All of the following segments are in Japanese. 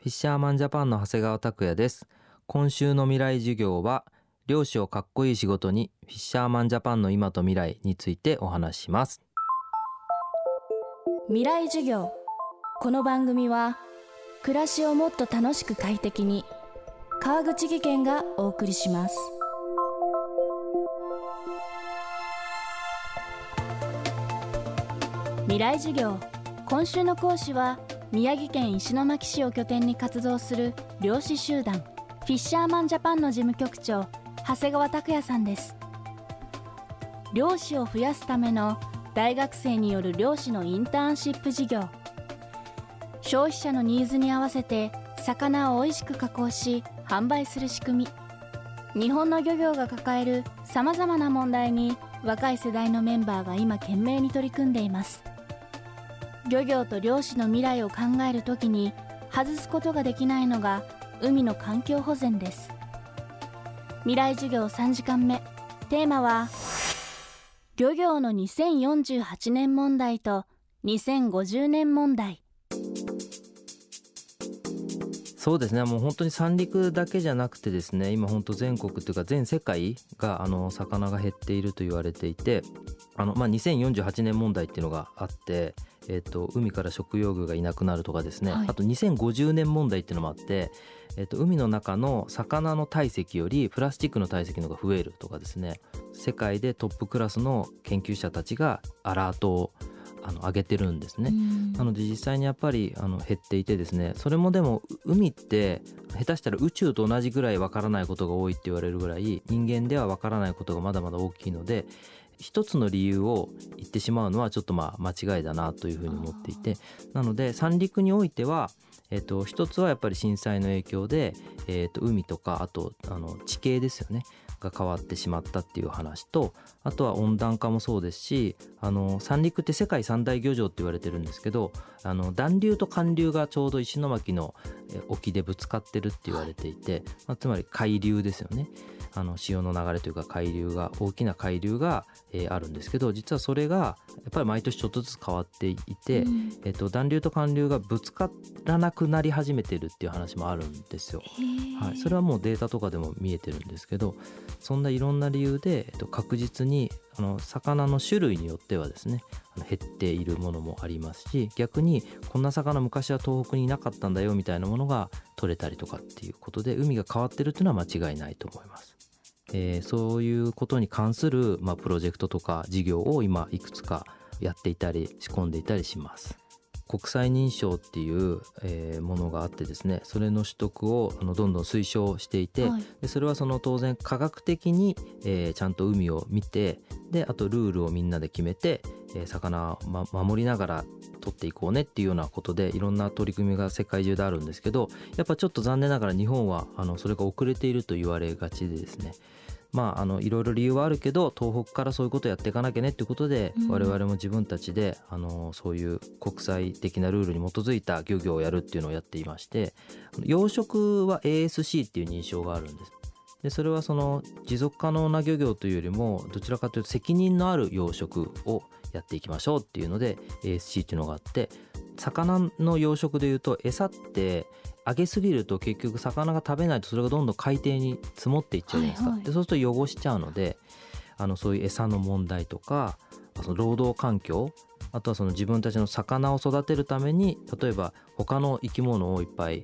フィッシャーマンジャパンの長谷川拓也です。今週の未来授業は漁師をかっこいい仕事にフィッシャーマンジャパンの今と未来についてお話します。未来授業。この番組は暮らしをもっと楽しく快適に川口義賢がお送りします。未来授業。今週の講師は宮城県石巻市を拠点に活動する漁師集団フィッシャーマンジャパンの事務局長長谷川拓也さんです。漁師を増やすための大学生による漁師のインターンシップ事業。消費者のニーズに合わせて魚を美味しく加工し販売する仕組み。日本の漁業が抱えるさまざまな問題に若い世代のメンバーが今懸命に取り組んでいます。漁業と漁師の未来を考えるときに外すことができないのが海の環境保全です。未来授業3時間目。テーマは漁業の2048年問題と2050年問題。そうですね。もう本当に三陸だけじゃなくてですね今本当全国というか全世界があの魚が減っていると言われていてあの、まあ、2048年問題っていうのがあってえーと、海から食用魚がいなくなるとかですね、はい、あと2050年問題っていうのもあって、えーと、海の中の魚の体積よりプラスチックの体積の方が増えるとかですね。世界でトップクラスの研究者たちがアラートをあの上げてるんですね、なので実際にやっぱりあの減っていてですねそれもでも海って下手したら宇宙と同じぐらいわからないことが多いって言われるぐらい人間ではわからないことがまだまだ大きいので一つの理由を言ってしまうのはちょっとまあ間違いだなというふうに思っていてなので三陸においてはえー、と一つはやっぱり震災の影響で、えー、と海とかあとあの地形ですよねが変わってしまったっていう話とあとは温暖化もそうですしあの三陸って世界三大漁場って言われてるんですけどあの暖流と寒流がちょうど石巻の沖でぶつかってるって言われていて、まあ、つまり海流ですよね。あの潮の流れというか海流が大きな海流が、えー、あるんですけど実はそれがやっぱり毎年ちょっとずつ変わっていて、うん、えーと、暖流と寒流がぶつからなくなり始めてるっていう話もあるんですよ。はい、それはもうデータとかでも見えてるんですけどそんないろんな理由で、えー、と確実にあの魚の種類によってはですね減っているものもありますし逆にこんな魚昔は東北にいなかったんだよみたいなものが取れたりとかっていうことで海が変わってるっていうのは間違いないと思います。えー、そういうことに関する、まあ、プロジェクトとか事業を今いくつかやっていたり仕込んでいたりします。国際認証っていう、えー、ものがあってですねそれの取得をあのどんどん推奨していて、はい、でそれはその当然科学的に、えー、ちゃんと海を見てであとルールをみんなで決めて、えー、魚を、ま、守りながら取っていこうねっていうようなことでいろんな取り組みが世界中であるんですけどやっぱちょっと残念ながら日本はあのそれが遅れていると言われがちでですねまあ、あのいろいろ理由はあるけど東北からそういうことをやっていかなきゃねっていうことで、うん、我々も自分たちであのそういう国際的なルールに基づいた漁業をやるっていうのをやっていまして養殖は ASC っていう認証があるんです。でそれはその持続可能な漁業というよりもどちらかというと責任のある養殖をやっていきましょうっていうので ASC っていうのがあって魚の養殖でいうと餌って上げすぎると結局魚が食べないとそれがどんどん海底に積もっていっちゃうじゃないですか、はいはい、でそうすると汚しちゃうのであのそういう餌の問題とかその労働環境あとはその自分たちの魚を育てるために例えば他の生き物をいっぱい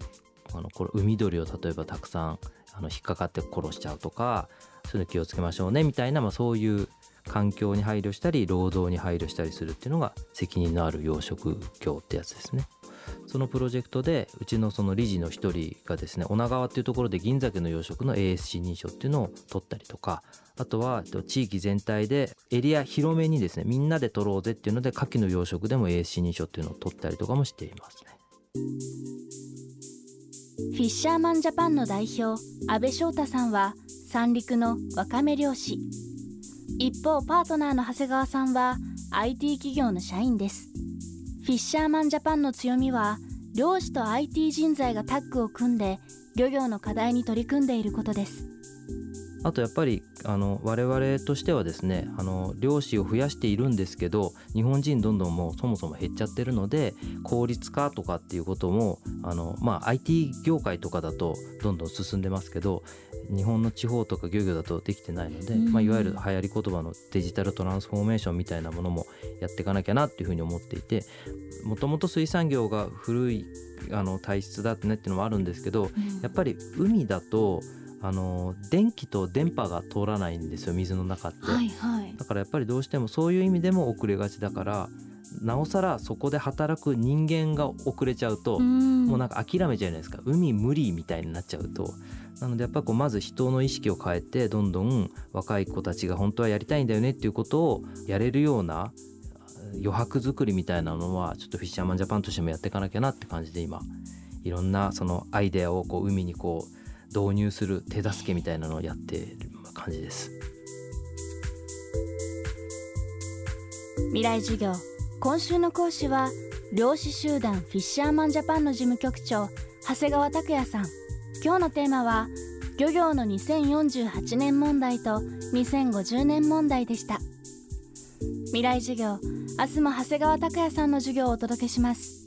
あのこれ海鳥を例えばたくさんあの引っかかって殺しちゃうとかそういうの気をつけましょうねみたいな、まあ、そういう環境に配慮したり労働に配慮したりするっていうのが責任のある養殖業ってやつですね。そのプロジェクトでうちのその理事の一人がですね女川っていうところで銀鮭の養殖の ASC 認証っていうのを取ったりとかあとは地域全体でエリア広めにですねみんなで取ろうぜっていうので牡蠣の養殖でも ASC 認証っていうのを取ったりとかもしていますね。フィッシャーマンジャパンの代表安倍翔太さんは三陸のわかめ漁師一方パートナーの長谷川さんは IT 企業の社員ですフィッシャーマンジャパンの強みは漁師と IT 人材がタッグを組んで漁業の課題に取り組んでいることです。あとやっぱりあの我々としてはですねあの漁師を増やしているんですけど日本人どんどんもうそもそも減っちゃってるので効率化とかっていうこともあの、まあ、IT 業界とかだとどんどん進んでますけど日本の地方とか漁業だとできてないので、まあ、いわゆる流行り言葉のデジタルトランスフォーメーションみたいなものもやっていかなきゃなっていうふうに思っていてもともと水産業が古いあの体質だってねっていうのもあるんですけど、やっぱり海だとあの電気と電波が通らないんですよ水の中って、はいはい、だからやっぱりどうしてもそういう意味でも遅れがちだからなおさらそこで働く人間が遅れちゃうともうなんか諦めちゃうじゃないですか。海無理みたいになっちゃうと。なのでやっぱこうまず人の意識を変えてどんどん若い子たちが本当はやりたいんだよねっていうことをやれるような余白作りみたいなのはちょっとフィッシャーマンジャパンとしてもやっていかなきゃなって感じで今いろんなそのアイデアをこう海にこう導入する手助けみたいなのをやってる感じです。未来授業今週の講師は漁師集団フィッシャーマンジャパンの事務局長長谷川拓也さん。今日のテーマは漁業の2048年問題と2050年問題でした。未来授業明日も長谷川拓也さんの授業をお届けします。